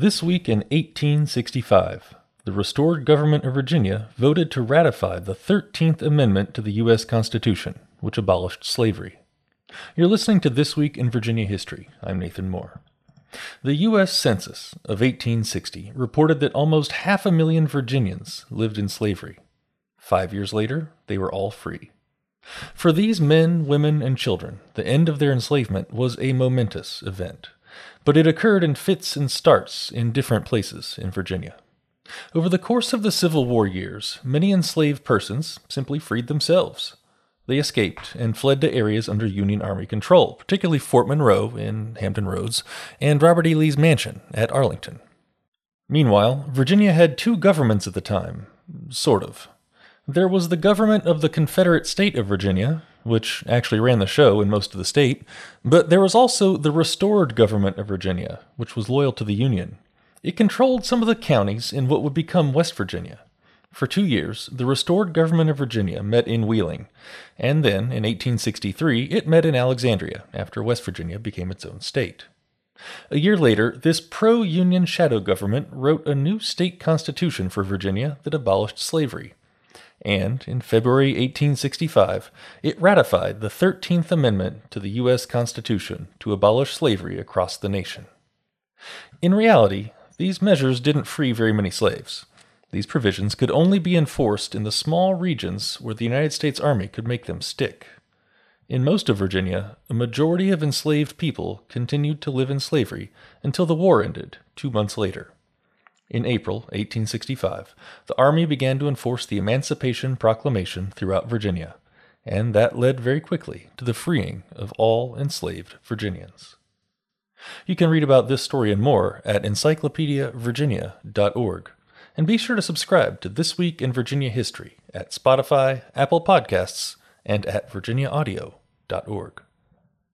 This week in 1865, the restored government of Virginia voted to ratify the 13th Amendment to the U.S. Constitution, which abolished slavery. You're listening to This Week in Virginia History. I'm Nathan Moore. The U.S. Census of 1860 reported that almost half a million Virginians lived in slavery. Five years later, they were all free. For these men, women, and children, the end of their enslavement was a momentous event, but it occurred in fits and starts in different places in Virginia. Over the course of the Civil War years, many enslaved persons simply freed themselves. They escaped and fled to areas under Union Army control, particularly Fort Monroe in Hampton Roads and Robert E. Lee's mansion at Arlington. Meanwhile, Virginia had two governments at the time, sort of. There was the government of the Confederate State of Virginia, which actually ran the show in most of the state, but there was also the restored government of Virginia, which was loyal to the Union. It controlled some of the counties in what would become West Virginia. For two years, the restored government of Virginia met in Wheeling, and then, in 1863, it met in Alexandria after West Virginia became its own state. A year later, this pro Union shadow government wrote a new state constitution for Virginia that abolished slavery. And in February 1865, it ratified the 13th Amendment to the U.S. Constitution to abolish slavery across the nation. In reality, these measures didn't free very many slaves. These provisions could only be enforced in the small regions where the United States Army could make them stick. In most of Virginia, a majority of enslaved people continued to live in slavery until the war ended two months later. In April 1865, the Army began to enforce the Emancipation Proclamation throughout Virginia, and that led very quickly to the freeing of all enslaved Virginians. You can read about this story and more at encyclopediavirginia.org. And be sure to subscribe to This Week in Virginia History at Spotify, Apple Podcasts, and at virginiaaudio.org.